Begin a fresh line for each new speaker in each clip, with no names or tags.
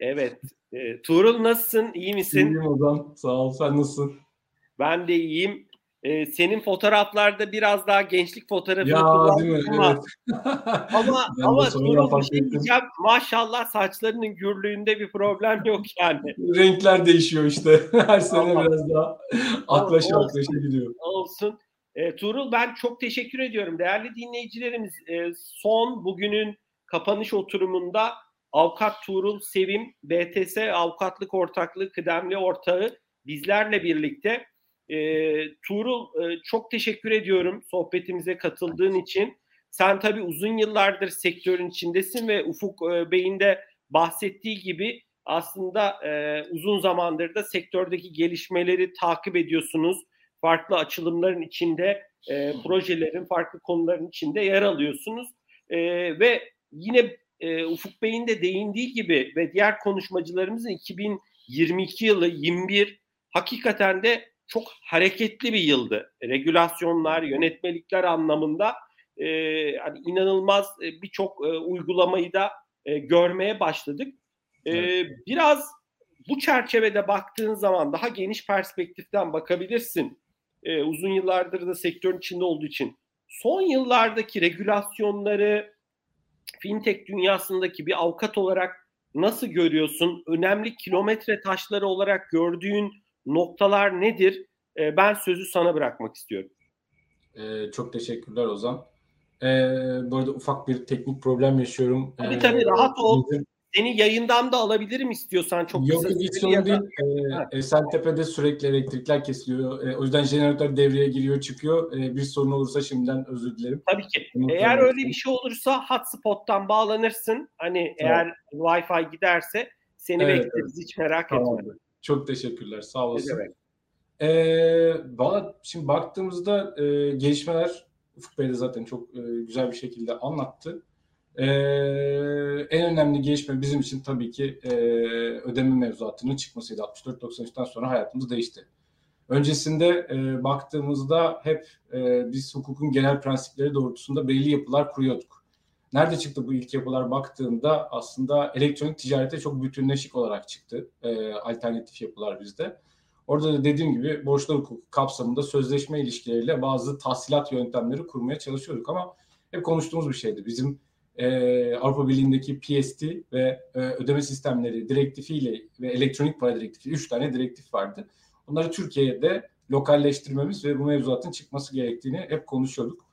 Evet. E, Tuğrul nasılsın? İyi misin?
İyiyim Ozan. Sağ ol. Sen nasılsın?
Ben de iyiyim. E, senin fotoğraflarda biraz daha gençlik fotoğrafı
ya, değil mi?
ama
evet.
ama, ama Tuğrul bir şey diyeceğim. Maşallah saçlarının gürlüğünde bir problem yok yani.
Renkler değişiyor işte. Her sene Ama, biraz daha aklaşa aklaşa gidiyor.
Olsun. E, Tuğrul ben çok teşekkür ediyorum. Değerli dinleyicilerimiz e, son bugünün kapanış oturumunda Avukat Tuğrul Sevim, BTS Avukatlık Ortaklığı kıdemli ortağı bizlerle birlikte. E, Tuğrul e, çok teşekkür ediyorum sohbetimize katıldığın için. Sen tabii uzun yıllardır sektörün içindesin ve Ufuk e, Bey'in de bahsettiği gibi aslında e, uzun zamandır da sektördeki gelişmeleri takip ediyorsunuz. Farklı açılımların içinde, e, projelerin farklı konuların içinde yer alıyorsunuz. E, ve yine e, Ufuk Bey'in de değindiği gibi ve diğer konuşmacılarımızın 2022 yılı 21 hakikaten de çok hareketli bir yıldı. Regülasyonlar, yönetmelikler anlamında e, hani inanılmaz e, birçok e, uygulamayı da e, görmeye başladık. E, evet. Biraz bu çerçevede baktığın zaman daha geniş perspektiften bakabilirsin. E, uzun yıllardır da sektörün içinde olduğu için. Son yıllardaki regülasyonları, fintech dünyasındaki bir avukat olarak nasıl görüyorsun? Önemli kilometre taşları olarak gördüğün noktalar nedir? E, ben sözü sana bırakmak istiyorum.
Ee, çok teşekkürler Ozan. Ee, bu arada ufak bir teknik problem yaşıyorum.
Tabii ee, tabii rahat ol. Bizim seni yayından da alabilirim istiyorsan çok
Yok hiç sorun değil. Ee, Esentepe'de sürekli elektrikler kesiliyor. Ee, o yüzden jeneratör devreye giriyor çıkıyor. Ee, bir sorun olursa şimdiden özür dilerim.
Tabii ki. Bunu eğer öyle bir şey olursa hotspot'tan bağlanırsın. Hani tamam. eğer Wi-Fi giderse seni evet, bekleriz. Evet. Hiç merak tamam. etme.
Çok teşekkürler. Sağ olasın. Ee, bana şimdi baktığımızda e, gelişmeler Ufuk Bey de zaten çok e, güzel bir şekilde anlattı. Ee, en önemli gelişme bizim için tabii ki e, ödeme mevzuatının çıkmasıydı. 64-93'ten sonra hayatımız değişti. Öncesinde e, baktığımızda hep e, biz hukukun genel prensipleri doğrultusunda belli yapılar kuruyorduk. Nerede çıktı bu ilk yapılar baktığımda aslında elektronik ticarete çok bütünleşik olarak çıktı e, alternatif yapılar bizde. Orada da dediğim gibi borçlar hukuku kapsamında sözleşme ilişkileriyle bazı tahsilat yöntemleri kurmaya çalışıyorduk ama hep konuştuğumuz bir şeydi. Bizim e, Avrupa Birliği'ndeki PST ve e, ödeme sistemleri direktifiyle ve elektronik para direktifi üç tane direktif vardı. Onları Türkiye'de lokalleştirmemiz ve bu mevzuatın çıkması gerektiğini hep konuşuyorduk.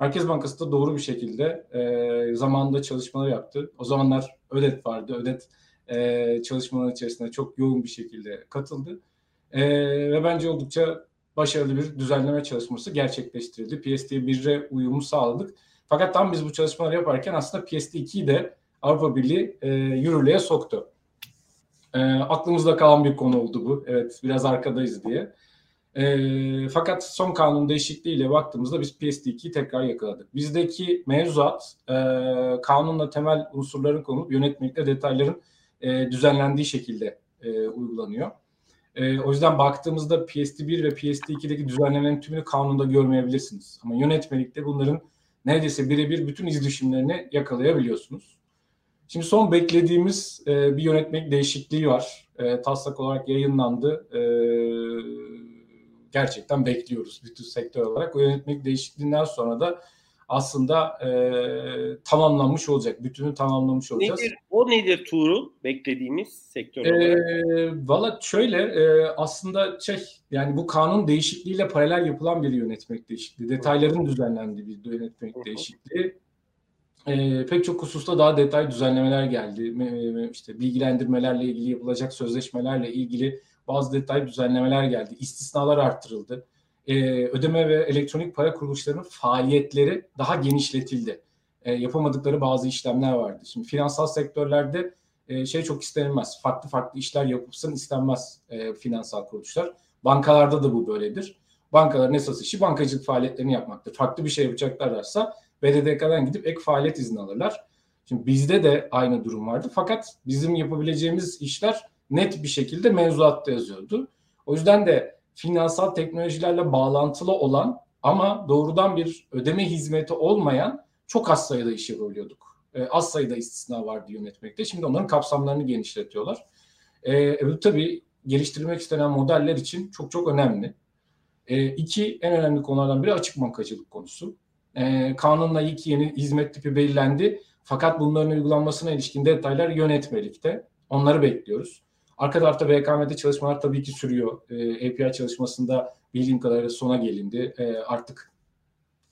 Merkez Bankası da doğru bir şekilde e, zamanında çalışmalar yaptı. O zamanlar ÖDET vardı. ÖDET e, çalışmaların içerisinde çok yoğun bir şekilde katıldı. E, ve bence oldukça başarılı bir düzenleme çalışması gerçekleştirildi. PSD1'e uyumu sağladık. Fakat tam biz bu çalışmaları yaparken aslında PSD2'yi de Avrupa Birliği e, yürürlüğe soktu. E, aklımızda kalan bir konu oldu bu. Evet biraz arkadayız diye. E, fakat son kanun değişikliğiyle baktığımızda biz PSD2'yi tekrar yakaladık. Bizdeki mevzuat e, kanunla temel unsurların konulup yönetmelikte detayların e, düzenlendiği şekilde e, uygulanıyor. E, o yüzden baktığımızda PSD1 ve PSD2'deki düzenlemenin tümünü kanunda görmeyebilirsiniz. Ama yönetmelikte bunların neredeyse birebir bütün izlişimlerini yakalayabiliyorsunuz. Şimdi son beklediğimiz e, bir yönetmelik değişikliği var. E, taslak olarak yayınlandı. E, gerçekten bekliyoruz bütün sektör olarak. O yönetmelik değişikliğinden sonra da aslında e, tamamlanmış olacak. Bütünü tamamlamış olacağız.
Nedir, o nedir Tuğrul beklediğimiz sektör olarak?
E, Valla şöyle e, aslında şey yani bu kanun değişikliğiyle paralel yapılan bir yönetmek değişikliği. Detayların düzenlendiği bir yönetmek değişikliği. E, pek çok hususta daha detay düzenlemeler geldi. E, işte bilgilendirmelerle ilgili yapılacak sözleşmelerle ilgili bazı detay düzenlemeler geldi. İstisnalar arttırıldı e, ödeme ve elektronik para kuruluşlarının faaliyetleri daha genişletildi. E, yapamadıkları bazı işlemler vardı. Şimdi finansal sektörlerde e, şey çok istenilmez. Farklı farklı işler yapılsın istenmez e, finansal kuruluşlar. Bankalarda da bu böyledir. Bankaların esas işi bankacılık faaliyetlerini yapmaktır. Farklı bir şey yapacaklarsa BDDK'dan gidip ek faaliyet izni alırlar. Şimdi bizde de aynı durum vardı. Fakat bizim yapabileceğimiz işler net bir şekilde mevzuatta yazıyordu. O yüzden de finansal teknolojilerle bağlantılı olan ama doğrudan bir ödeme hizmeti olmayan çok az sayıda iş yapabiliyorduk. e, az sayıda istisna vardı yönetmekte. Şimdi onların kapsamlarını genişletiyorlar. E, bu tabii geliştirmek istenen modeller için çok çok önemli. E, iki en önemli konulardan biri açık bankacılık konusu. E, kanunla ilk yeni hizmet tipi belirlendi. Fakat bunların uygulanmasına ilişkin detaylar yönetmelikte. Onları bekliyoruz. Arka tarafta BKM'de çalışmalar tabii ki sürüyor. E, API çalışmasında bildiğim kadarıyla sona gelindi. E, artık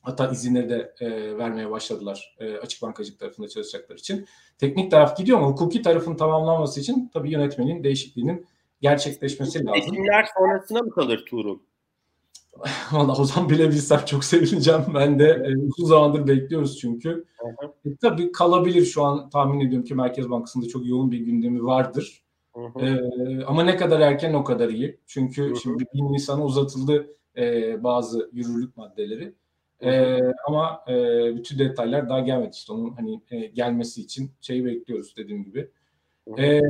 hatta izinleri de e, vermeye başladılar e, açık bankacılık tarafında çalışacaklar için. Teknik taraf gidiyor ama hukuki tarafın tamamlanması için tabii yönetmenin değişikliğinin gerçekleşmesi lazım.
Seçimler sonrasına mı kalır Tuğrul?
Valla o zaman bilebilsem çok sevineceğim. Ben de e, uzun zamandır bekliyoruz çünkü. E, tabii kalabilir şu an tahmin ediyorum ki Merkez Bankası'nda çok yoğun bir gündemi vardır. Hı E, ama ne kadar erken o kadar iyi. Çünkü hı hı. şimdi bir Nisan'a uzatıldı e, bazı yürürlük maddeleri. E, ama e, bütün detaylar daha gelmedi. İşte onun hani e, gelmesi için şeyi bekliyoruz dediğim gibi. E,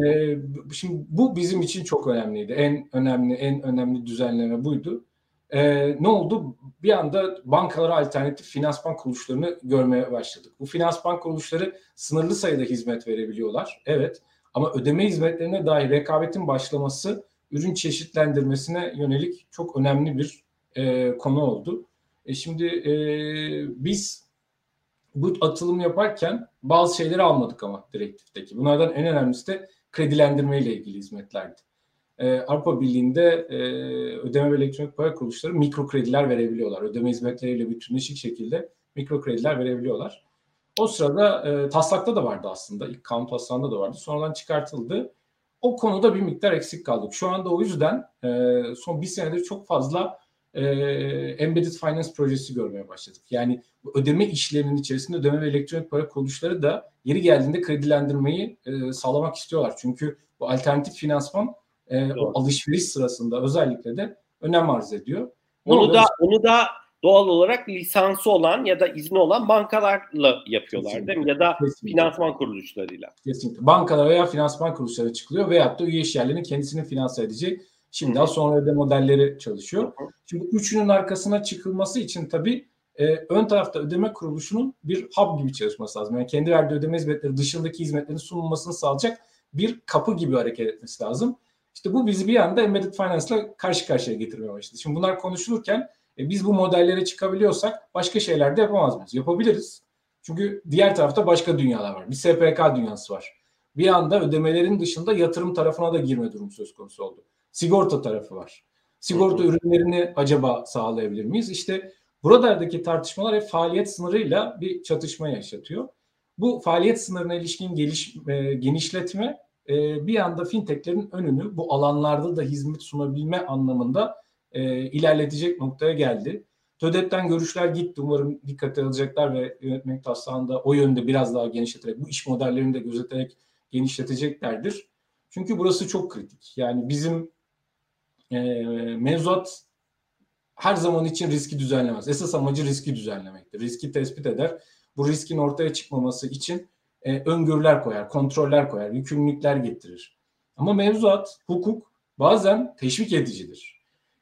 şimdi bu bizim için çok önemliydi. En önemli en önemli düzenleme buydu. E, ne oldu? Bir anda bankalara alternatif finansman kuruluşlarını görmeye başladık. Bu finansman kuruluşları sınırlı sayıda hizmet verebiliyorlar. Evet. Ama ödeme hizmetlerine dair rekabetin başlaması ürün çeşitlendirmesine yönelik çok önemli bir e, konu oldu. E şimdi e, biz bu atılım yaparken bazı şeyleri almadık ama direktifteki. Bunlardan en önemlisi de kredilendirme ile ilgili hizmetlerdi. E, Avrupa Birliği'nde e, ödeme ve elektronik para kuruluşları mikro krediler verebiliyorlar. Ödeme hizmetleriyle bütünleşik şekilde mikro krediler verebiliyorlar. O sırada e, taslakta da vardı aslında. İlk kanun taslağında da vardı. Sonradan çıkartıldı. O konuda bir miktar eksik kaldık. Şu anda o yüzden e, son bir senedir çok fazla e, embedded finance projesi görmeye başladık. Yani ödeme işleminin içerisinde ödeme ve elektronik para kuruluşları da yeri geldiğinde kredilendirmeyi e, sağlamak istiyorlar. Çünkü bu alternatif finansman e, alışveriş sırasında özellikle de önem arz ediyor.
onu da onu da doğal olarak lisansı olan ya da izni olan bankalarla yapıyorlar Kesinlikle. değil mi? Ya da Kesinlikle. finansman kuruluşlarıyla.
Kesinlikle. Bankalar veya finansman kuruluşları çıkılıyor veyahut da üye iş yerlerinin kendisini finanse edeceği Şimdi daha sonra ödeme modelleri çalışıyor. Şimdi üçünün arkasına çıkılması için tabii e, ön tarafta ödeme kuruluşunun bir hub gibi çalışması lazım. Yani kendi verdiği ödeme hizmetleri dışındaki hizmetlerin sunulmasını sağlayacak bir kapı gibi hareket etmesi lazım. İşte bu bizi bir anda embedded finance ile karşı karşıya getirmeye başladı. Şimdi bunlar konuşulurken e, biz bu modellere çıkabiliyorsak başka şeyler de yapamaz mıyız? Yapabiliriz. Çünkü diğer tarafta başka dünyalar var. Bir SPK dünyası var. Bir anda ödemelerin dışında yatırım tarafına da girme durumu söz konusu oldu. Sigorta tarafı var. Sigorta ürünlerini acaba sağlayabilir miyiz? İşte buradaki tartışmalar hep faaliyet sınırıyla bir çatışma yaşatıyor. Bu faaliyet sınırına ilişkin geliş, e, genişletme e, bir anda fintechlerin önünü bu alanlarda da hizmet sunabilme anlamında e, ilerletecek noktaya geldi. TÖDEP'ten görüşler gitti. Umarım dikkate alacaklar ve yönetmelik taslağında o yönde biraz daha genişleterek, bu iş modellerini de gözeterek genişleteceklerdir. Çünkü burası çok kritik. Yani bizim e, mevzuat her zaman için riski düzenlemez. Esas amacı riski düzenlemektir. Riski tespit eder. Bu riskin ortaya çıkmaması için e, öngörüler koyar, kontroller koyar, yükümlülükler getirir. Ama mevzuat, hukuk bazen teşvik edicidir.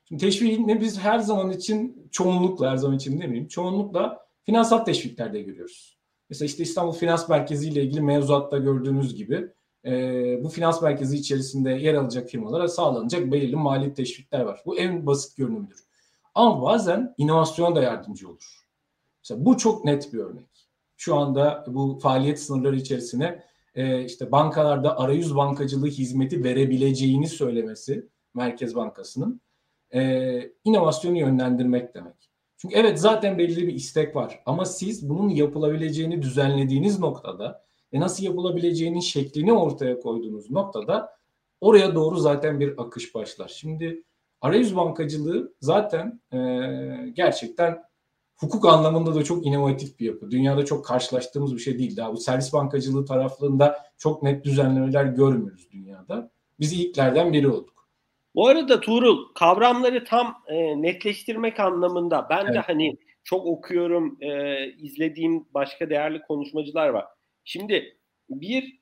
Şimdi teşvikini biz her zaman için çoğunlukla, her zaman için demeyeyim, çoğunlukla finansal teşviklerde görüyoruz. Mesela işte İstanbul Finans Merkezi ile ilgili mevzuatta gördüğünüz gibi e, bu finans merkezi içerisinde yer alacak firmalara sağlanacak belirli mali teşvikler var. Bu en basit görünümüdür. Ama bazen inovasyon da yardımcı olur. Mesela bu çok net bir örnek. Şu anda bu faaliyet sınırları içerisine e, işte bankalarda arayüz bankacılığı hizmeti verebileceğini söylemesi Merkez Bankası'nın e, inovasyonu yönlendirmek demek. Çünkü evet zaten belli bir istek var ama siz bunun yapılabileceğini düzenlediğiniz noktada ve nasıl yapılabileceğinin şeklini ortaya koyduğunuz noktada oraya doğru zaten bir akış başlar. Şimdi arayüz bankacılığı zaten e, gerçekten hukuk anlamında da çok inovatif bir yapı. Dünyada çok karşılaştığımız bir şey değil. Daha bu servis bankacılığı taraflarında çok net düzenlemeler görmüyoruz dünyada. Biz ilklerden biri olduk.
Bu arada Tuğrul kavramları tam e, netleştirmek anlamında ben evet. de hani çok okuyorum, e, izlediğim başka değerli konuşmacılar var. Şimdi bir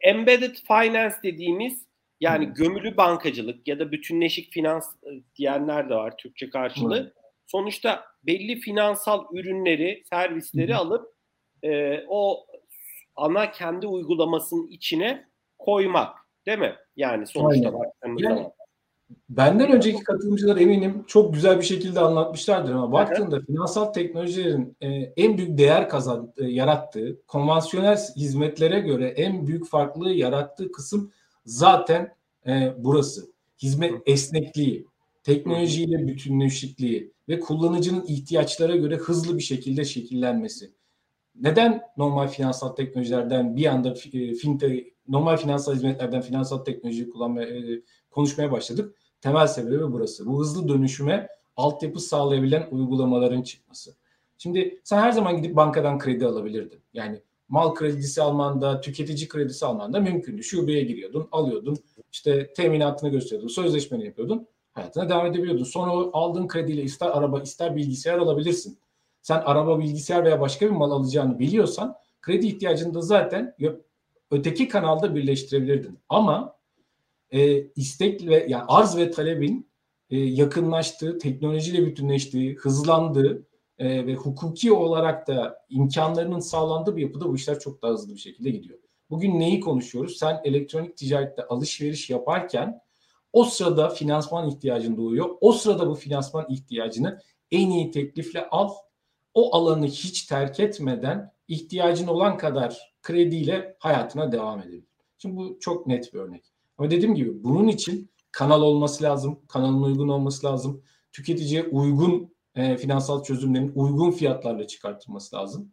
embedded finance dediğimiz yani hmm. gömülü bankacılık ya da bütünleşik finans e, diyenler de var Türkçe karşılığı. Hmm. Sonuçta belli finansal ürünleri, servisleri hmm. alıp e, o ana kendi uygulamasının içine koymak değil mi? Yani sonuçta baktığımız yani.
Benden önceki katılımcılar eminim çok güzel bir şekilde anlatmışlardır ama baktığında finansal teknolojilerin e, en büyük değer kazan e, yarattığı, konvansiyonel hizmetlere göre en büyük farklılığı yarattığı kısım zaten e, burası. Hizmet esnekliği, teknolojiyle bütünleşikliği ve kullanıcının ihtiyaçlara göre hızlı bir şekilde şekillenmesi. Neden normal finansal teknolojilerden bir anda e, fintech, normal finansal hizmetlerden finansal teknolojiyi kullanmaya, e, konuşmaya başladık? Temel sebebi burası. Bu hızlı dönüşüme altyapı sağlayabilen uygulamaların çıkması. Şimdi sen her zaman gidip bankadan kredi alabilirdin. Yani mal kredisi almanda, tüketici kredisi almanda mümkündü. Şubeye giriyordun, alıyordun, işte teminatını gösteriyordun, sözleşmeni yapıyordun, hayatına devam edebiliyordun. Sonra o aldığın krediyle ister araba, ister bilgisayar alabilirsin. Sen araba, bilgisayar veya başka bir mal alacağını biliyorsan kredi ihtiyacını da zaten öteki kanalda birleştirebilirdin. Ama e, istek ve yani arz ve talebin e, yakınlaştığı, teknolojiyle bütünleştiği, hızlandığı e, ve hukuki olarak da imkanlarının sağlandığı bir yapıda bu işler çok daha hızlı bir şekilde gidiyor. Bugün neyi konuşuyoruz? Sen elektronik ticarette alışveriş yaparken o sırada finansman ihtiyacın doğuyor. O sırada bu finansman ihtiyacını en iyi teklifle al. O alanı hiç terk etmeden ihtiyacın olan kadar krediyle hayatına devam edebilir. Şimdi bu çok net bir örnek. Ama dediğim gibi bunun için kanal olması lazım, kanalın uygun olması lazım. Tüketiciye uygun e, finansal çözümlerin uygun fiyatlarla çıkartılması lazım.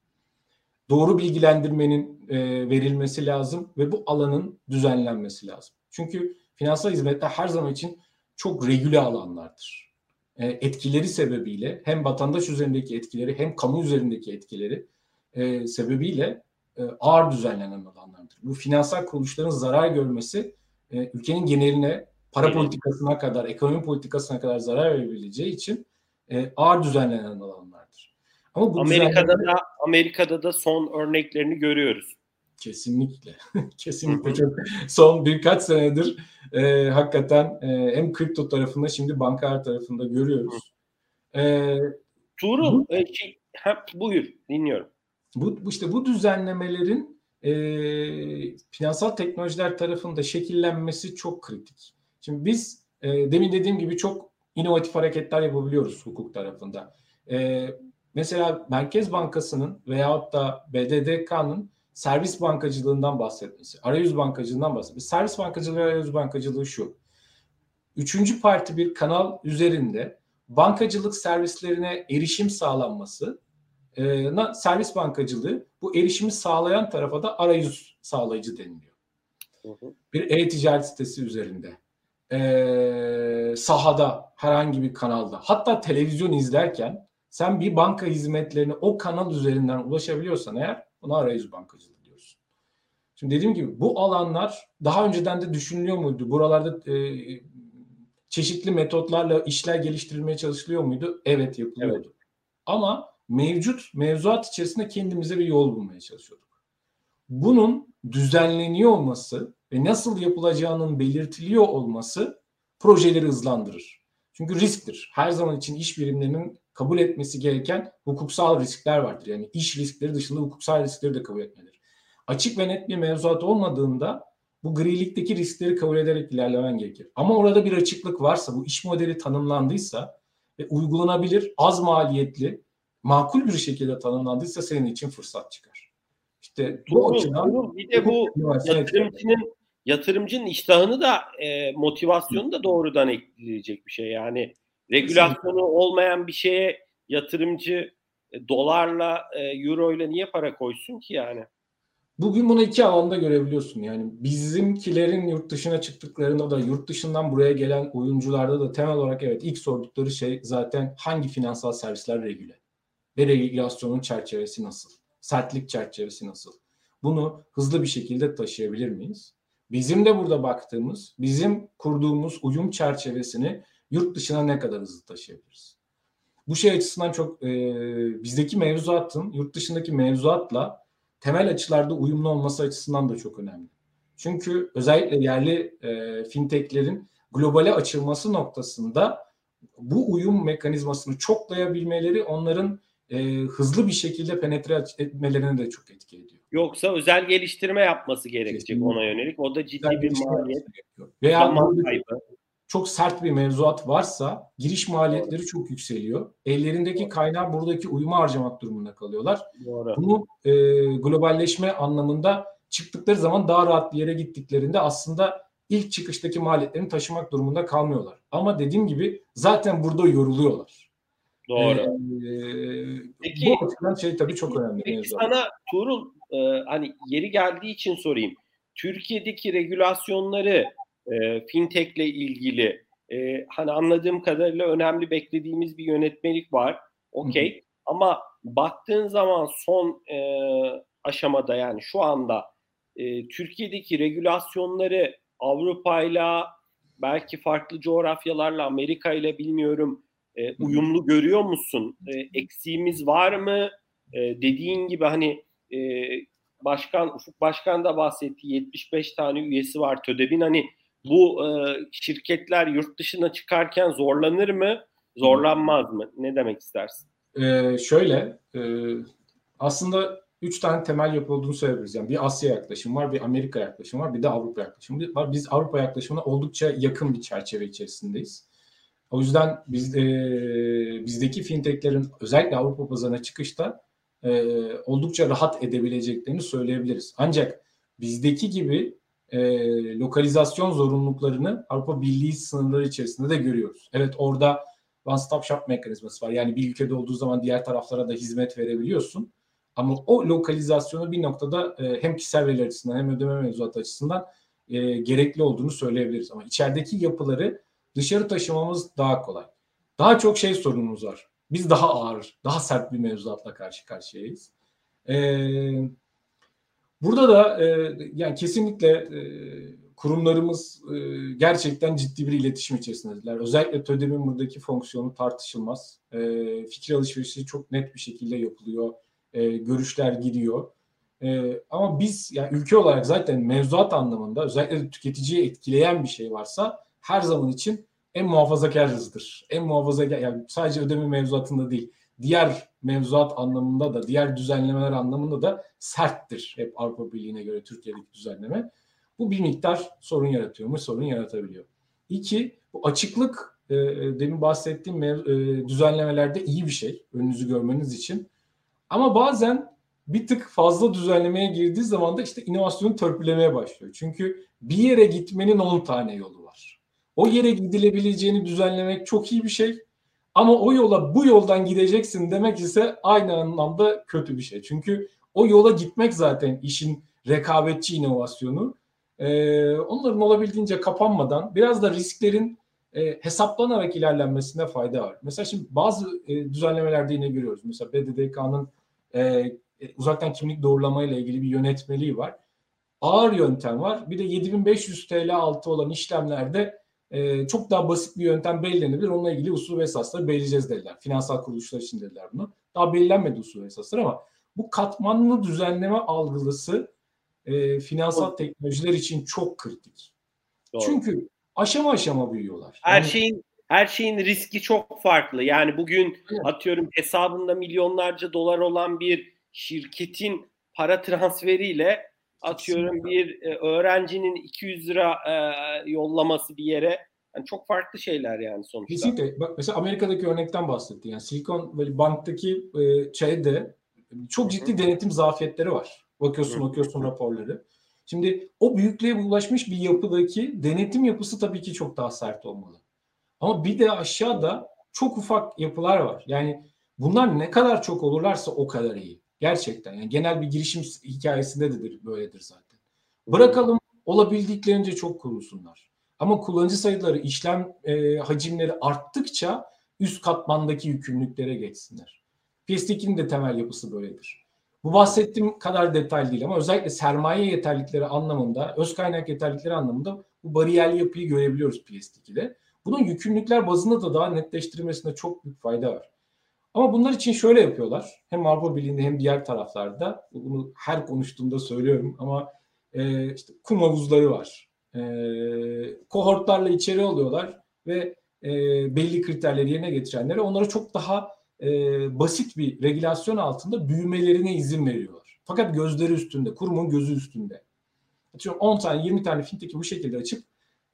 Doğru bilgilendirmenin e, verilmesi lazım ve bu alanın düzenlenmesi lazım. Çünkü finansal hizmetler her zaman için çok regüle alanlardır. E, etkileri sebebiyle hem vatandaş üzerindeki etkileri hem kamu üzerindeki etkileri e, sebebiyle e, ağır düzenlenen alanlardır. Bu finansal kuruluşların zarar görmesi e, ülkenin geneline, para politikasına kadar, ekonomi politikasına kadar zarar verebileceği için e, ağır düzenlenen alanlardır.
Ama bu Amerika'da da Amerika'da da son örneklerini görüyoruz.
Kesinlikle. Kesinlikle çok son birkaç senedir e, hakikaten e, hem kripto tarafında şimdi bankalar tarafında görüyoruz.
E, Tuğrul bu, e, şey, ha, buyur dinliyorum.
Bu işte bu düzenlemelerin e, finansal teknolojiler tarafında şekillenmesi çok kritik. Şimdi biz e, demin dediğim gibi çok inovatif hareketler yapabiliyoruz hukuk tarafında. E, mesela Merkez Bankası'nın veyahut da BDDK'nın servis bankacılığından bahsetmesi, arayüz bankacılığından bahsetmesi. Servis bankacılığı ve arayüz bankacılığı şu. Üçüncü parti bir kanal üzerinde bankacılık servislerine erişim sağlanması e, servis bankacılığı bu erişimi sağlayan tarafa da arayüz sağlayıcı deniliyor. Bir e-ticaret sitesi üzerinde e, sahada herhangi bir kanalda hatta televizyon izlerken sen bir banka hizmetlerine o kanal üzerinden ulaşabiliyorsan eğer buna arayüz bankacılığı diyorsun. Şimdi dediğim gibi bu alanlar daha önceden de düşünülüyor muydu? Buralarda e, çeşitli metotlarla işler geliştirilmeye çalışılıyor muydu? Evet yapılıyordu. Evet. Ama mevcut mevzuat içerisinde kendimize bir yol bulmaya çalışıyorduk. Bunun düzenleniyor olması ve nasıl yapılacağının belirtiliyor olması projeleri hızlandırır. Çünkü risktir. Her zaman için iş birimlerinin kabul etmesi gereken hukuksal riskler vardır. Yani iş riskleri dışında hukuksal riskleri de kabul etmeleri. Açık ve net bir mevzuat olmadığında bu grilikteki riskleri kabul ederek ilerlemen gerekir. Ama orada bir açıklık varsa, bu iş modeli tanımlandıysa ve uygulanabilir, az maliyetli, makul bir şekilde tanımlandıysa senin için fırsat çıkar. İşte bu doğru, açıdan
doğru. bir de bu yatırımcının yatırımcının iştahını da e, motivasyonu da doğrudan etkileyecek bir şey. Yani regülasyonu olmayan bir şeye yatırımcı e, dolarla, e, euro ile niye para koysun ki yani?
Bugün bunu iki alanda görebiliyorsun. Yani bizimkilerin yurt dışına çıktıklarında da yurt dışından buraya gelen oyuncularda da temel olarak evet ilk sordukları şey zaten hangi finansal servisler regüle ve regülasyonun çerçevesi nasıl? Sertlik çerçevesi nasıl? Bunu hızlı bir şekilde taşıyabilir miyiz? Bizim de burada baktığımız, bizim kurduğumuz uyum çerçevesini yurt dışına ne kadar hızlı taşıyabiliriz? Bu şey açısından çok e, bizdeki mevzuatın yurt dışındaki mevzuatla temel açılarda uyumlu olması açısından da çok önemli. Çünkü özellikle yerli e, fintechlerin globale açılması noktasında bu uyum mekanizmasını çoklayabilmeleri onların e, hızlı bir şekilde penetre etmelerine de çok etki ediyor.
Yoksa özel geliştirme yapması gerekecek Kesinlikle. ona yönelik. O da ciddi özel bir maliyet.
Veya zaman kaybı. Çok sert bir mevzuat varsa giriş maliyetleri çok yükseliyor. Ellerindeki Doğru. kaynağı buradaki uyuma harcamak durumunda kalıyorlar. Doğru. Bunu e, globalleşme anlamında çıktıkları zaman daha rahat bir yere gittiklerinde aslında ilk çıkıştaki maliyetlerini taşımak durumunda kalmıyorlar. Ama dediğim gibi zaten burada yoruluyorlar.
Doğru. Ee,
peki, bu açıdan şey tabii çok önemli.
Peki sana Tuğrul e, hani yeri geldiği için sorayım. Türkiye'deki regülasyonları e, fintech ile ilgili e, hani anladığım kadarıyla önemli beklediğimiz bir yönetmelik var. Okey. Ama baktığın zaman son e, aşamada yani şu anda e, Türkiye'deki regülasyonları Avrupa'yla belki farklı coğrafyalarla Amerika ile bilmiyorum e, uyumlu görüyor musun? E, eksiğimiz var mı? E, dediğin gibi hani e, başkan Ufuk Başkan da bahsetti 75 tane üyesi var TÖDEB'in hani bu e, şirketler yurt dışına çıkarken zorlanır mı? Zorlanmaz mı? Ne demek istersin?
Ee, şöyle e, aslında üç tane temel yapı olduğunu söyleyebiliriz. Yani bir Asya yaklaşım var, bir Amerika yaklaşım var, bir de Avrupa yaklaşımı var. Biz Avrupa yaklaşımına oldukça yakın bir çerçeve içerisindeyiz. O yüzden biz e, bizdeki fintechlerin özellikle Avrupa pazarına çıkışta e, oldukça rahat edebileceklerini söyleyebiliriz. Ancak bizdeki gibi e, lokalizasyon zorunluluklarını Avrupa Birliği sınırları içerisinde de görüyoruz. Evet orada one stop shop mekanizması var. Yani bir ülkede olduğu zaman diğer taraflara da hizmet verebiliyorsun. Ama o lokalizasyonu bir noktada e, hem kişisel veriler açısından hem ödeme mevzuatı açısından e, gerekli olduğunu söyleyebiliriz. Ama içerideki yapıları dışarı taşımamız daha kolay. Daha çok şey sorunumuz var. Biz daha ağır, daha sert bir mevzuatla karşı karşıyayız. Ee, burada da e, yani kesinlikle e, kurumlarımız e, gerçekten ciddi bir iletişim içerisindeler. Özellikle TÖDEM'in buradaki fonksiyonu tartışılmaz. E, fikir alışverişi çok net bir şekilde yapılıyor. E, görüşler gidiyor. E, ama biz yani ülke olarak zaten mevzuat anlamında özellikle tüketiciyi etkileyen bir şey varsa her zaman için en muhafazakarızdır. En muhafazakar yani sadece ödeme mevzuatında değil diğer mevzuat anlamında da diğer düzenlemeler anlamında da serttir. Hep Avrupa Birliği'ne göre Türkiye'deki düzenleme. Bu bir miktar sorun yaratıyor mu? Sorun yaratabiliyor. İki, bu açıklık e, demin bahsettiğim mev, e, düzenlemelerde iyi bir şey. Önünüzü görmeniz için. Ama bazen bir tık fazla düzenlemeye girdiği zaman da işte inovasyonu törpülemeye başlıyor. Çünkü bir yere gitmenin 10 tane yolu. O yere gidilebileceğini düzenlemek çok iyi bir şey. Ama o yola bu yoldan gideceksin demek ise aynı anlamda kötü bir şey. Çünkü o yola gitmek zaten işin rekabetçi inovasyonu. Ee, onların olabildiğince kapanmadan biraz da risklerin e, hesaplanarak ilerlenmesine fayda var. Mesela şimdi bazı e, düzenlemelerde yine görüyoruz. Mesela BDDK'nın e, e, uzaktan kimlik doğrulama ile ilgili bir yönetmeliği var. Ağır yöntem var. Bir de 7500 TL altı olan işlemlerde e, çok daha basit bir yöntem belirlenebilir. Onunla ilgili usul ve esasları belirleyeceğiz dediler. Finansal kuruluşlar için dediler bunu. Daha belirlenmedi usul ve esaslar ama bu katmanlı düzenleme algılısı e, finansal Doğru. teknolojiler için çok kritik. Doğru. Çünkü aşama aşama büyüyorlar.
Her yani, şeyin her şeyin riski çok farklı. Yani bugün evet. atıyorum hesabında milyonlarca dolar olan bir şirketin para transferiyle atıyorum bir e, öğrencinin 200 lira e, yollaması bir yere yani çok farklı şeyler yani sonuçta.
Kesinlikle. Bak mesela Amerika'daki örnekten bahsetti. Yani Silikon Valley Bank'taki e, şeyde çok ciddi Hı-hı. denetim zafiyetleri var. Bakıyorsun Hı-hı. bakıyorsun raporları. Şimdi o büyüklüğe ulaşmış bir yapıdaki denetim yapısı tabii ki çok daha sert olmalı. Ama bir de aşağıda çok ufak yapılar var. Yani bunlar ne kadar çok olurlarsa o kadar iyi. Gerçekten yani genel bir girişim hikayesinde de böyledir zaten. Bırakalım olabildiklerince çok kurulsunlar. Ama kullanıcı sayıları, işlem e, hacimleri arttıkça üst katmandaki yükümlülüklere geçsinler. PS2'nin de temel yapısı böyledir. Bu bahsettiğim kadar detay değil ama özellikle sermaye yeterlikleri anlamında, öz kaynak yeterlikleri anlamında bu bariyerli yapıyı görebiliyoruz PS2'de. Bunun yükümlülükler bazında da daha netleştirilmesinde çok büyük fayda var. Ama bunlar için şöyle yapıyorlar. Hem Avrupa Birliği'nde hem diğer taraflarda. Bunu her konuştuğumda söylüyorum ama e, işte kum havuzları var. E, kohortlarla içeri alıyorlar ve e, belli kriterleri yerine getirenlere onlara çok daha e, basit bir regülasyon altında büyümelerine izin veriyorlar. Fakat gözleri üstünde, kurumun gözü üstünde. Atıyorum 10 tane 20 tane fintech'i bu şekilde açıp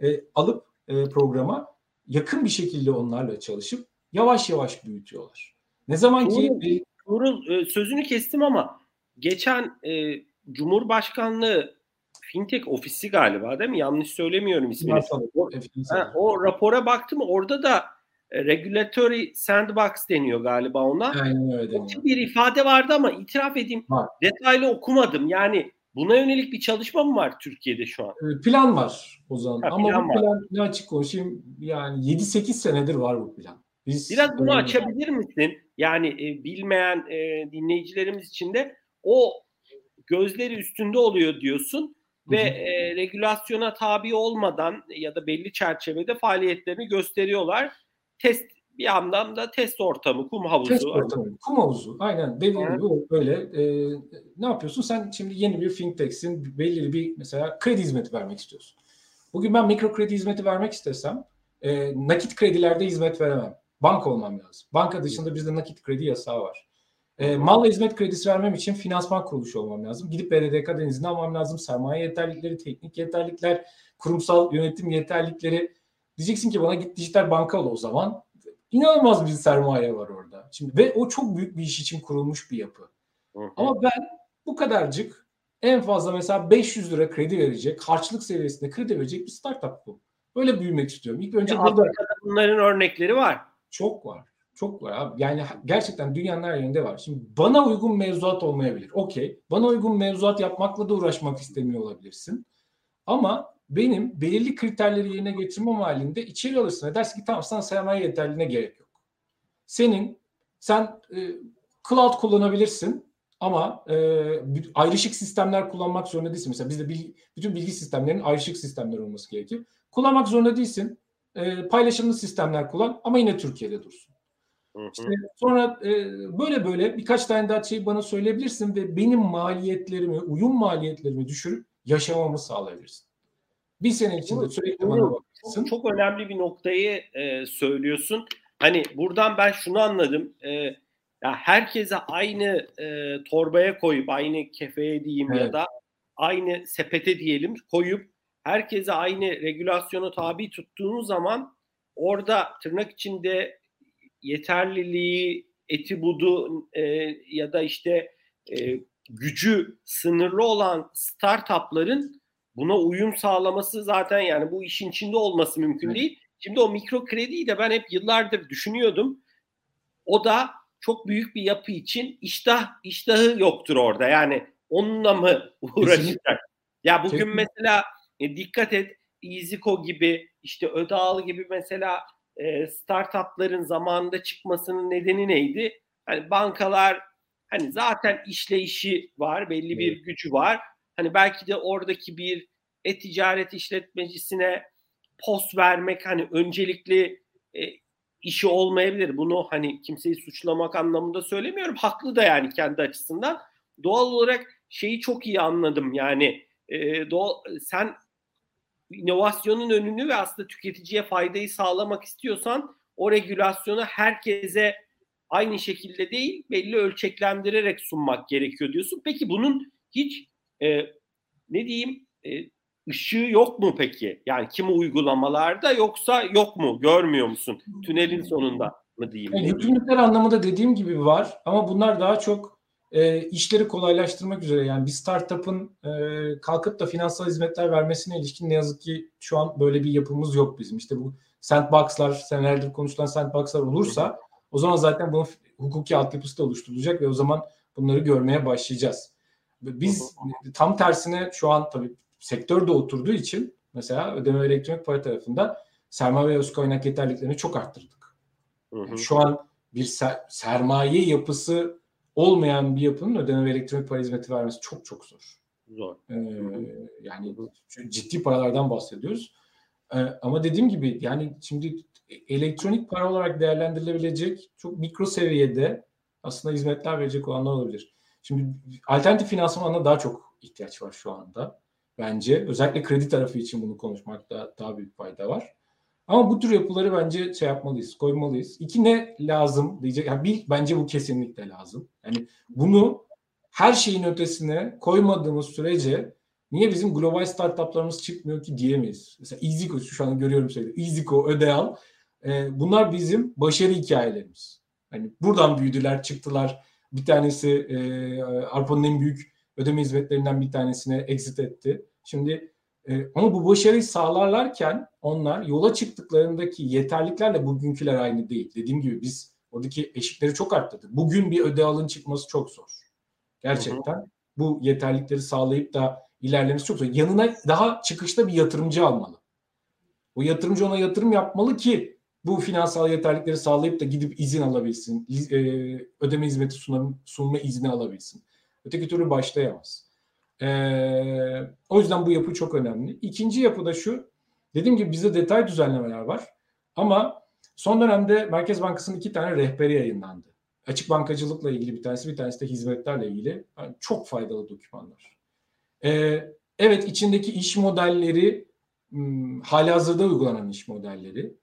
e, alıp e, programa yakın bir şekilde onlarla çalışıp yavaş yavaş büyütüyorlar. Ne zaman ki
Tuğrul e, sözünü kestim ama geçen e, Cumhurbaşkanlığı fintech ofisi galiba değil mi? Yanlış söylemiyorum ismini. O, ha, o rapora baktım orada da e, regulatory sandbox deniyor galiba ona.
Aynen öyle.
Bir ifade vardı ama itiraf edeyim var. detaylı okumadım. Yani buna yönelik bir çalışma mı var Türkiye'de şu an?
E, plan var o zaman. Ha, ama plan bu plan var. ne açık konuşayım yani 7-8 senedir var bu plan.
Biz, Biraz bunu e, açabilir misin? Yani e, bilmeyen e, dinleyicilerimiz için de o gözleri üstünde oluyor diyorsun ve e, regülasyona tabi olmadan ya da belli çerçevede faaliyetlerini gösteriyorlar. Test bir yandan da test ortamı, kum havuzu.
Test ortamı, kum havuzu. Aynen dediğim gibi böyle. E, ne yapıyorsun? Sen şimdi yeni bir fintech'sin. Belli bir mesela kredi hizmeti vermek istiyorsun. Bugün ben mikro kredi hizmeti vermek istesem e, nakit kredilerde hizmet veremem. Banka olmam lazım. Banka dışında bizde nakit kredi yasağı var. E, mal ve hizmet kredisi vermem için finansman kuruluşu olmam lazım. Gidip BDDK'den izin almam lazım. Sermaye yeterlilikleri, teknik yeterlilikler, kurumsal yönetim yeterlilikleri. Diyeceksin ki bana git dijital banka ol o zaman. İnanılmaz bir sermaye var orada. Şimdi ve o çok büyük bir iş için kurulmuş bir yapı. Hı hı. Ama ben bu kadarcık en fazla mesela 500 lira kredi verecek, harçlık seviyesinde kredi verecek bir startup bu. Böyle büyümek istiyorum. İlk önce
ya burada bunların örnekleri var.
Çok var. Çok var abi. Yani gerçekten dünyanın her yerinde var. Şimdi bana uygun mevzuat olmayabilir. Okey. Bana uygun mevzuat yapmakla da uğraşmak istemiyor olabilirsin. Ama benim belirli kriterleri yerine getirmem halinde içeri alırsın. Dersin ki tamam sana sermaye yeterliğine gerek yok. Senin sen e, cloud kullanabilirsin ama e, ayrışık sistemler kullanmak zorunda değilsin. Mesela bizde bilgi, bütün bilgi sistemlerinin ayrışık sistemler olması gerekir. Kullanmak zorunda değilsin. E, paylaşımlı sistemler kullan ama yine Türkiye'de dursun. İşte sonra e, böyle böyle birkaç tane daha şey bana söyleyebilirsin ve benim maliyetlerimi, uyum maliyetlerimi düşürüp yaşamamı sağlayabilirsin. Bir sene içinde sürekli bana
bakarsın. Çok önemli bir noktayı e, söylüyorsun. Hani buradan ben şunu anladım. E, ya herkese aynı e, torbaya koyup aynı kefeye diyeyim evet. ya da aynı sepete diyelim koyup herkese aynı regülasyona tabi tuttuğunuz zaman orada tırnak içinde yeterliliği, eti budu e, ya da işte e, gücü sınırlı olan startupların buna uyum sağlaması zaten yani bu işin içinde olması mümkün evet. değil. Şimdi o mikro krediyi de ben hep yıllardır düşünüyordum. O da çok büyük bir yapı için iştah iştahı yoktur orada. Yani onunla mı uğraşacak? Ya bugün mesela e, dikkat et EasyCo gibi işte Ödağlı gibi mesela e, startupların zamanında çıkmasının nedeni neydi? Hani bankalar hani zaten işleyişi var, belli bir evet. gücü var. Hani belki de oradaki bir e-ticaret işletmecisine post vermek hani öncelikli e, işi olmayabilir. Bunu hani kimseyi suçlamak anlamında söylemiyorum. Haklı da yani kendi açısından. Doğal olarak şeyi çok iyi anladım. Yani e, doğal, sen inovasyonun önünü ve aslında tüketiciye faydayı sağlamak istiyorsan o regülasyonu herkese aynı şekilde değil belli ölçeklendirerek sunmak gerekiyor diyorsun. Peki bunun hiç e, ne diyeyim e, ışığı yok mu peki? Yani kimi uygulamalarda yoksa yok mu? Görmüyor musun? Tünelin sonunda mı diyeyim?
Yani yükümlülükler anlamında dediğim gibi var ama bunlar daha çok e, işleri kolaylaştırmak üzere yani bir startup'ın e, kalkıp da finansal hizmetler vermesine ilişkin ne yazık ki şu an böyle bir yapımız yok bizim. İşte bu sandbox'lar, senelerdir konuşulan sandbox'lar olursa o zaman zaten bunun hukuki altyapısı da oluşturulacak ve o zaman bunları görmeye başlayacağız. Biz tam tersine şu an tabii sektör de oturduğu için mesela ödeme elektronik para tarafından sermaye ve öz kaynak yeterliliklerini çok arttırdık. Yani şu an bir ser, sermaye yapısı olmayan bir yapının ödeme ve elektronik para hizmeti vermesi çok çok zor.
Zor. Ee,
yani ciddi paralardan bahsediyoruz. Ee, ama dediğim gibi yani şimdi elektronik para olarak değerlendirilebilecek çok mikro seviyede aslında hizmetler verecek olanlar olabilir. Şimdi alternatif finansmana daha çok ihtiyaç var şu anda bence. Özellikle kredi tarafı için bunu konuşmakta daha büyük fayda var. Ama bu tür yapıları bence şey yapmalıyız, koymalıyız. İki ne lazım diyecek. Yani bir bence bu kesinlikle lazım. Yani bunu her şeyin ötesine koymadığımız sürece niye bizim global startuplarımız çıkmıyor ki diyemeyiz. Mesela EasyCo şu an görüyorum seni. EasyCo, Ödeal. E, bunlar bizim başarı hikayelerimiz. Hani buradan büyüdüler, çıktılar. Bir tanesi e, Arpa'nın en büyük ödeme hizmetlerinden bir tanesine exit etti. Şimdi e, ama bu başarıyı sağlarlarken onlar yola çıktıklarındaki yeterliklerle bugünküler aynı değil. Dediğim gibi biz oradaki eşikleri çok arttırdık. Bugün bir öde alın çıkması çok zor. Gerçekten. Hı hı. Bu yeterlikleri sağlayıp da ilerlemesi çok zor. Yanına daha çıkışta bir yatırımcı almalı. O yatırımcı ona yatırım yapmalı ki bu finansal yeterlikleri sağlayıp da gidip izin alabilsin. E, ödeme hizmeti sunma, sunma izni alabilsin. Öteki türlü başlayamaz. Ee, o yüzden bu yapı çok önemli. İkinci yapı da şu. Dediğim gibi bizde detay düzenlemeler var. Ama son dönemde Merkez Bankası'nın iki tane rehberi yayınlandı. Açık bankacılıkla ilgili bir tanesi, bir tanesi de hizmetlerle ilgili. Yani çok faydalı dokümanlar. Ee, evet içindeki iş modelleri hmm, hali hazırda uygulanan iş modelleri.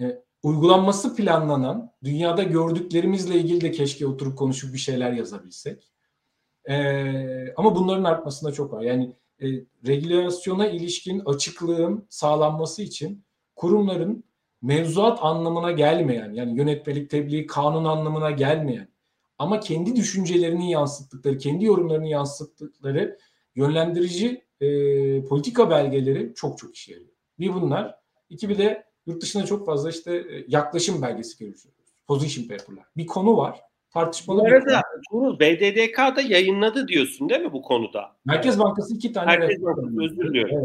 Ee, uygulanması planlanan, dünyada gördüklerimizle ilgili de keşke oturup konuşup bir şeyler yazabilsek. E, ama bunların artmasında çok var. Yani e, regülasyona ilişkin açıklığın sağlanması için kurumların mevzuat anlamına gelmeyen yani yönetmelik tebliğ kanun anlamına gelmeyen ama kendi düşüncelerini yansıttıkları, kendi yorumlarını yansıttıkları yönlendirici e, politika belgeleri çok çok işe yarıyor. Bir bunlar. iki bir de yurt dışında çok fazla işte e, yaklaşım belgesi görüyoruz. Position paper'lar. Bir konu var tartışmalı
bu arada Tuğrul BDDK'da yayınladı diyorsun değil mi bu konuda?
Merkez Bankası iki tane
Merkez Bankası özür diliyorum.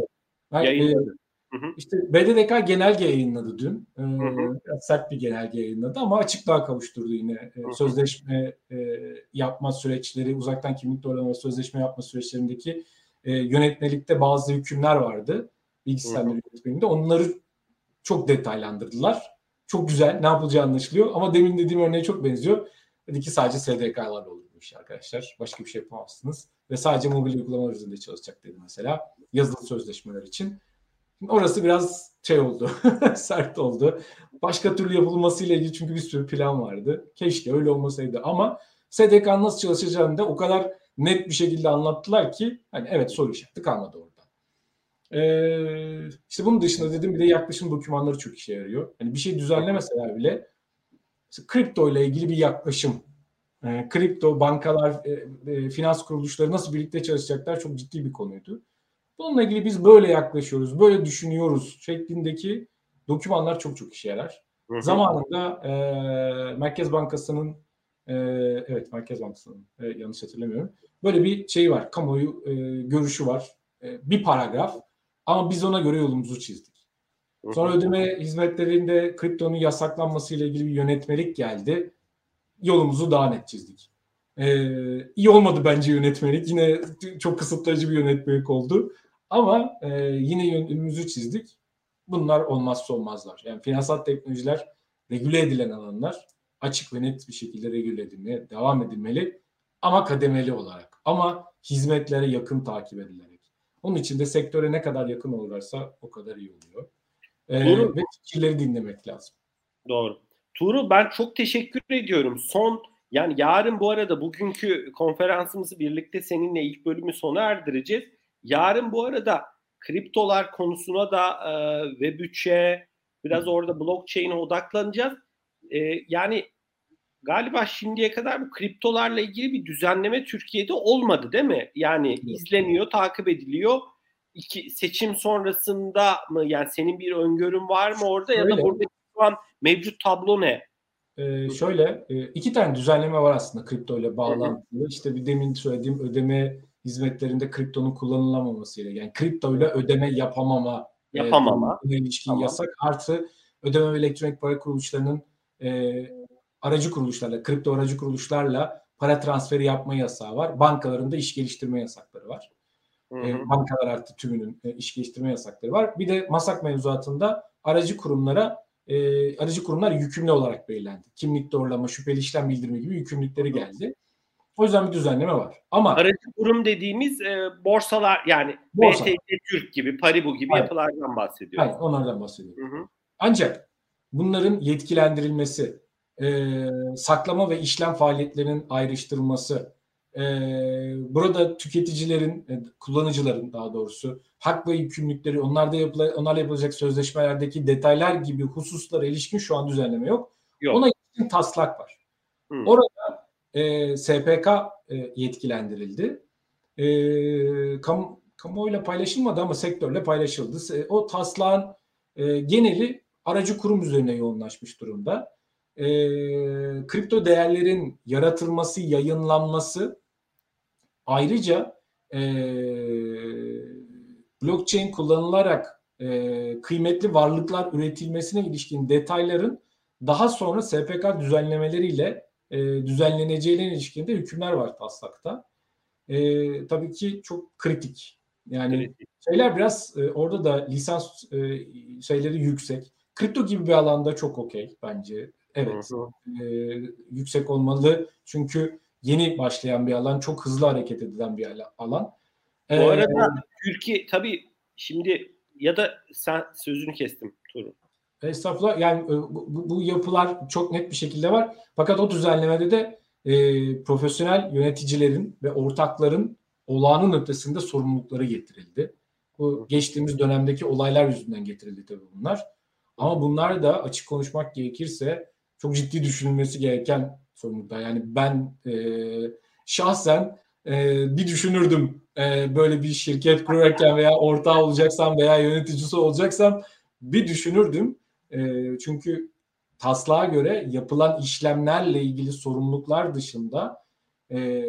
Evet.
Yayınladı. Hı hı. İşte BDDK genelge yayınladı dün. Ee, hı hı. Biraz sert bir genelge yayınladı ama açıklığa kavuşturdu yine. Ee, hı hı. Sözleşme e, yapma süreçleri, uzaktan kimlik doğrulama sözleşme yapma süreçlerindeki e, yönetmelikte bazı hükümler vardı. Bilgi sistemleri yönetmeliğinde. Onları çok detaylandırdılar. Çok güzel. Ne yapılacağı anlaşılıyor. Ama demin dediğim örneğe çok benziyor. Dedi ki sadece SDK'larla olur bu iş arkadaşlar. Başka bir şey yapamazsınız. Ve sadece mobil uygulamalar üzerinde çalışacak dedi mesela. Yazılı sözleşmeler için. Şimdi orası biraz şey oldu. sert oldu. Başka türlü yapılmasıyla ilgili çünkü bir sürü plan vardı. Keşke öyle olmasaydı ama SDK nasıl çalışacağını da o kadar net bir şekilde anlattılar ki hani evet soru işareti kalmadı orada. Ee, işte bunun dışında dedim bir de yaklaşım dokümanları çok işe yarıyor. Hani bir şey düzenlemeseler bile kripto ile ilgili bir yaklaşım. E, kripto, bankalar, e, e, finans kuruluşları nasıl birlikte çalışacaklar çok ciddi bir konuydu. Bununla ilgili biz böyle yaklaşıyoruz, böyle düşünüyoruz şeklindeki dokümanlar çok çok işe yarar. Hı hı. Zamanında e, Merkez Bankası'nın e, evet Merkez Bankası'nın e, yanlış hatırlamıyorum. Böyle bir şey var, kamuoyu e, görüşü var. E, bir paragraf ama biz ona göre yolumuzu çizdik. Sonra ödeme hizmetlerinde kriptonun yasaklanması ile ilgili bir yönetmelik geldi. Yolumuzu daha net çizdik. Ee, iyi olmadı bence yönetmelik. Yine çok kısıtlayıcı bir yönetmelik oldu. Ama e, yine yönümüzü çizdik. Bunlar olmazsa olmazlar. Yani finansal teknolojiler regüle edilen alanlar açık ve net bir şekilde regüle edilmeye devam edilmeli. Ama kademeli olarak. Ama hizmetlere yakın takip edilerek. Onun için de sektöre ne kadar yakın olurlarsa o kadar iyi oluyor. Ee, ve fikirleri dinlemek lazım.
Doğru. Tuğrul ben çok teşekkür ediyorum. Son yani yarın bu arada bugünkü konferansımızı birlikte seninle ilk bölümü sona erdireceğiz. Yarın bu arada kriptolar konusuna da e, ve bütçe biraz orada blockchain'e odaklanacağız. E, yani galiba şimdiye kadar bu kriptolarla ilgili bir düzenleme Türkiye'de olmadı değil mi? Yani izleniyor, takip ediliyor iki seçim sonrasında mı yani senin bir öngörün var mı orada şöyle, ya da burada şu an mevcut tablo ne?
E, şöyle e, iki tane düzenleme var aslında kripto ile bağlantılı. İşte bir demin söylediğim ödeme hizmetlerinde kriptonun kullanılamaması ile yani kripto ile ödeme yapamama
yapamama
e, ilişkin tamam. yasak artı ödeme ve elektronik para kuruluşlarının e, aracı kuruluşlarla kripto aracı kuruluşlarla para transferi yapma yasağı var. Bankalarında iş geliştirme yasakları var. E, bankalar artı tümünün e, iş geliştirme yasakları var. Bir de MASAK mevzuatında aracı kurumlara e, aracı kurumlar yükümlü olarak belirlendi. Kimlik doğrulama, şüpheli işlem bildirimi gibi yükümlülükleri geldi. O yüzden bir düzenleme var. Ama
aracı kurum dediğimiz e, borsalar yani borsa. BTC Türk gibi, Paribu gibi Aynen. yapılardan bahsediyoruz.
Aynen, onlardan bahsediyorum. Hı hı. Ancak bunların yetkilendirilmesi, e, saklama ve işlem faaliyetlerinin ayrıştırılması, burada tüketicilerin, e, kullanıcıların daha doğrusu hak ve yükümlülükleri, onlarda yapıla, onlarla yapılacak sözleşmelerdeki detaylar gibi hususlara ilişkin şu an düzenleme yok. yok. Ona ilişkin taslak var. Hmm. Orada e, SPK e, yetkilendirildi. E, kam, kamuoyuyla paylaşılmadı ama sektörle paylaşıldı. O taslağın e, geneli aracı kurum üzerine yoğunlaşmış durumda. E, kripto değerlerin yaratılması, yayınlanması ayrıca e, blockchain kullanılarak e, kıymetli varlıklar üretilmesine ilişkin detayların daha sonra SPK düzenlemeleriyle e, düzenleneceğine ilişkin de hükümler var taslakta. E, tabii ki çok kritik. Yani kritik. şeyler biraz e, orada da lisans e, şeyleri yüksek. Kripto gibi bir alanda çok okey bence. Evet. E, yüksek olmalı. Çünkü yeni başlayan bir alan, çok hızlı hareket edilen bir alan.
Bu ee, arada Türkiye tabii şimdi ya da sen sözünü kestim Tuğrul.
Estağfurullah. Yani e, bu, bu yapılar çok net bir şekilde var. Fakat o düzenlemede de e, profesyonel yöneticilerin ve ortakların olağanın ötesinde sorumlulukları getirildi. Bu geçtiğimiz dönemdeki olaylar yüzünden getirildi tabii bunlar. Ama bunlar da açık konuşmak gerekirse çok ciddi düşünülmesi gereken sorumluluklar. Yani ben e, şahsen e, bir düşünürdüm e, böyle bir şirket kurarken veya ortağı olacaksam veya yöneticisi olacaksam bir düşünürdüm. E, çünkü taslağa göre yapılan işlemlerle ilgili sorumluluklar dışında e,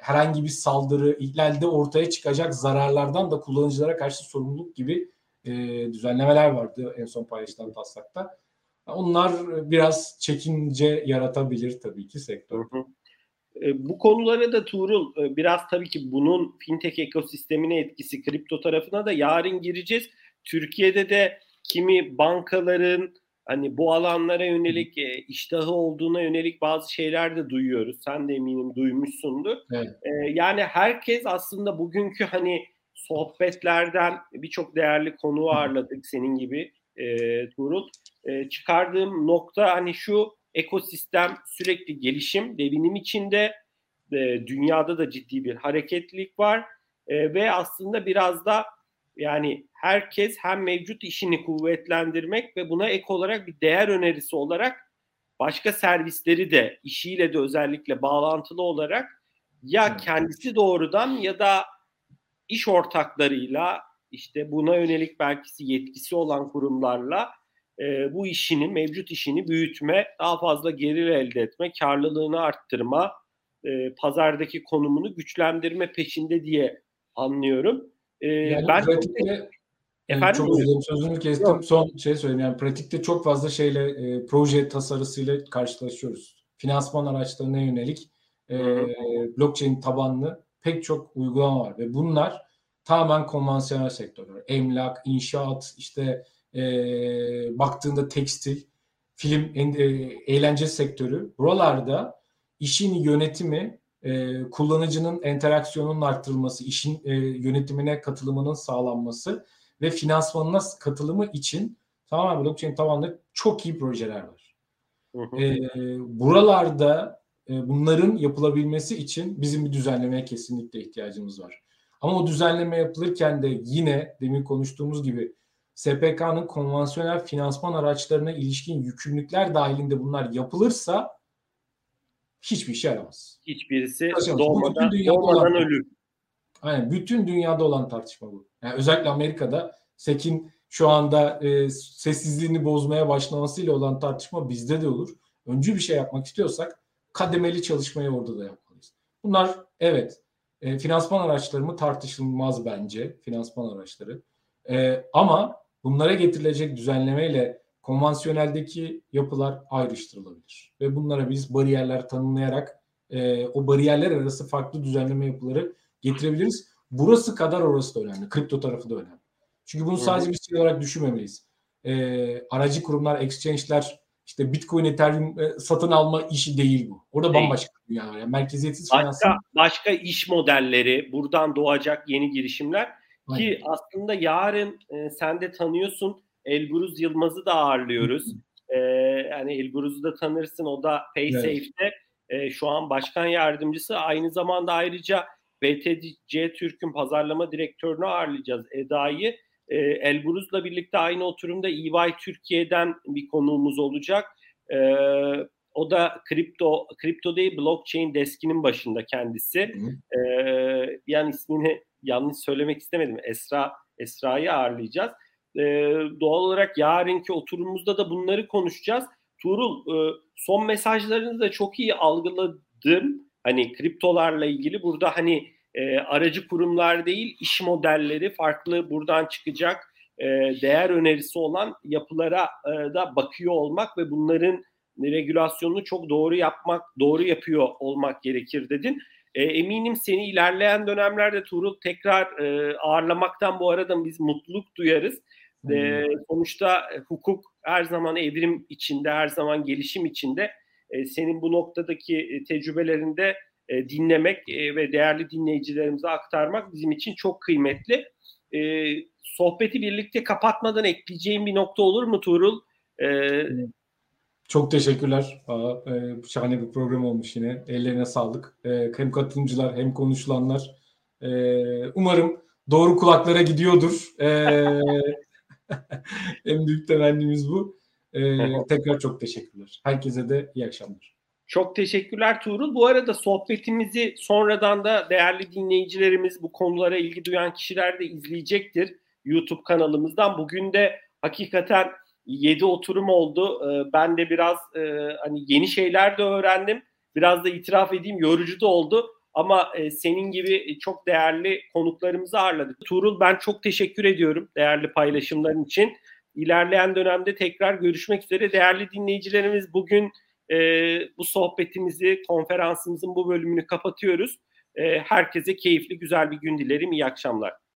herhangi bir saldırı, ihlalde ortaya çıkacak zararlardan da kullanıcılara karşı sorumluluk gibi e, düzenlemeler vardı en son paylaşılan taslakta. Onlar biraz çekince yaratabilir tabii ki sektör.
E, bu konulara da Tuğrul e, biraz tabii ki bunun fintech ekosistemine etkisi kripto tarafına da yarın gireceğiz. Türkiye'de de kimi bankaların hani bu alanlara yönelik e, iştahı olduğuna yönelik bazı şeyler de duyuyoruz. Sen de eminim duymuşsundur. Evet. yani herkes aslında bugünkü hani sohbetlerden birçok değerli konu ağırladık senin gibi e, Tuğrul. E, çıkardığım nokta hani şu ekosistem sürekli gelişim, devinim içinde e, dünyada da ciddi bir hareketlilik var e, ve aslında biraz da yani herkes hem mevcut işini kuvvetlendirmek ve buna ek olarak bir değer önerisi olarak başka servisleri de işiyle de özellikle bağlantılı olarak ya kendisi doğrudan ya da iş ortaklarıyla işte buna yönelik belki yetkisi olan kurumlarla e, bu işini, mevcut işini büyütme, daha fazla gelir elde etme, karlılığını arttırma, e, pazardaki konumunu güçlendirme peşinde diye anlıyorum.
E, yani ben pratikte, Efendim çok özür sözünü kestim. Yok. Son şey söyleyeyim. Yani pratikte çok fazla şeyle e, proje tasarısıyla karşılaşıyoruz. Finansman araçlarına yönelik e, blockchain tabanlı pek çok uygulama var ve bunlar tamamen konvansiyonel sektörler. Emlak, inşaat, işte e, baktığında tekstil, film, e, eğlence sektörü. Buralarda işin yönetimi, e, kullanıcının interaksiyonunun arttırılması, işin e, yönetimine katılımının sağlanması ve finansmanına katılımı için tamamen blockchain tabanlı çok iyi projeler var. E, buralarda e, bunların yapılabilmesi için bizim bir düzenlemeye kesinlikle ihtiyacımız var. Ama o düzenleme yapılırken de yine demin konuştuğumuz gibi SPK'nın konvansiyonel finansman araçlarına ilişkin yükümlülükler dahilinde bunlar yapılırsa hiçbir işe yaramaz.
Hiçbirisi doğmadan, doğmadan ölür.
Aynen. Bütün dünyada olan tartışma bu. Yani özellikle Amerika'da SEC'in şu anda e, sessizliğini bozmaya başlamasıyla olan tartışma bizde de olur. Öncü bir şey yapmak istiyorsak kademeli çalışmayı orada da yapmalıyız. Bunlar evet e, finansman araçları mı tartışılmaz bence finansman araçları. E, ama bunlara getirilecek düzenlemeyle konvansiyoneldeki yapılar ayrıştırılabilir. Ve bunlara biz bariyerler tanımlayarak e, o bariyerler arası farklı düzenleme yapıları getirebiliriz. Burası kadar orası da önemli. Kripto tarafı da önemli. Çünkü bunu sadece bir şey olarak düşünmemeliyiz. E, aracı kurumlar, exchange'ler işte Bitcoin, Ethereum satın alma işi değil bu. Orada değil. bambaşka bir dünya var. Yani merkeziyetsiz
başka, finansın... başka iş modelleri, buradan doğacak yeni girişimler Aynen. ki aslında yarın e, sen de tanıyorsun Elburuz Yılmaz'ı da ağırlıyoruz. e, yani Elburuz'u da tanırsın. O da PaySafe'de e, şu an başkan yardımcısı. Aynı zamanda ayrıca BTC Türk'ün pazarlama direktörünü ağırlayacağız Eda'yı. E, Elburuz'la birlikte aynı oturumda EY Türkiye'den bir konuğumuz olacak. E, o da kripto, kripto değil blockchain deskinin başında kendisi. E, yani ismini yanlış söylemek istemedim. Esra Esra'yı ağırlayacağız. E, doğal olarak yarınki oturumumuzda da bunları konuşacağız. Tuğrul e, son mesajlarını da çok iyi algıladım. Hani kriptolarla ilgili burada hani e, aracı kurumlar değil iş modelleri farklı buradan çıkacak e, değer önerisi olan yapılara e, da bakıyor olmak ve bunların regülasyonunu çok doğru yapmak, doğru yapıyor olmak gerekir dedin. E, eminim seni ilerleyen dönemlerde Tuğrul tekrar e, ağırlamaktan bu arada biz mutluluk duyarız. E, sonuçta hukuk her zaman evrim içinde, her zaman gelişim içinde. E, senin bu noktadaki e, tecrübelerinde e, dinlemek e, ve değerli dinleyicilerimize aktarmak bizim için çok kıymetli. E, sohbeti birlikte kapatmadan ekleyeceğim bir nokta olur mu Tuğrul? E,
çok teşekkürler. Aa, e, şahane bir program olmuş yine. Ellerine sağlık. E, hem katılımcılar hem konuşulanlar. E, umarım doğru kulaklara gidiyordur. E, en büyük temennimiz bu. E, tekrar çok teşekkürler. Herkese de iyi akşamlar.
Çok teşekkürler Tuğrul. Bu arada sohbetimizi sonradan da değerli dinleyicilerimiz, bu konulara ilgi duyan kişiler de izleyecektir YouTube kanalımızdan. Bugün de hakikaten 7 oturum oldu. Ee, ben de biraz e, hani yeni şeyler de öğrendim. Biraz da itiraf edeyim yorucu da oldu. Ama e, senin gibi çok değerli konuklarımızı ağırladık. Tuğrul ben çok teşekkür ediyorum değerli paylaşımların için. İlerleyen dönemde tekrar görüşmek üzere. Değerli dinleyicilerimiz bugün e, bu sohbetimizi, konferansımızın bu bölümünü kapatıyoruz. herkese keyifli, güzel bir gün dilerim. İyi akşamlar.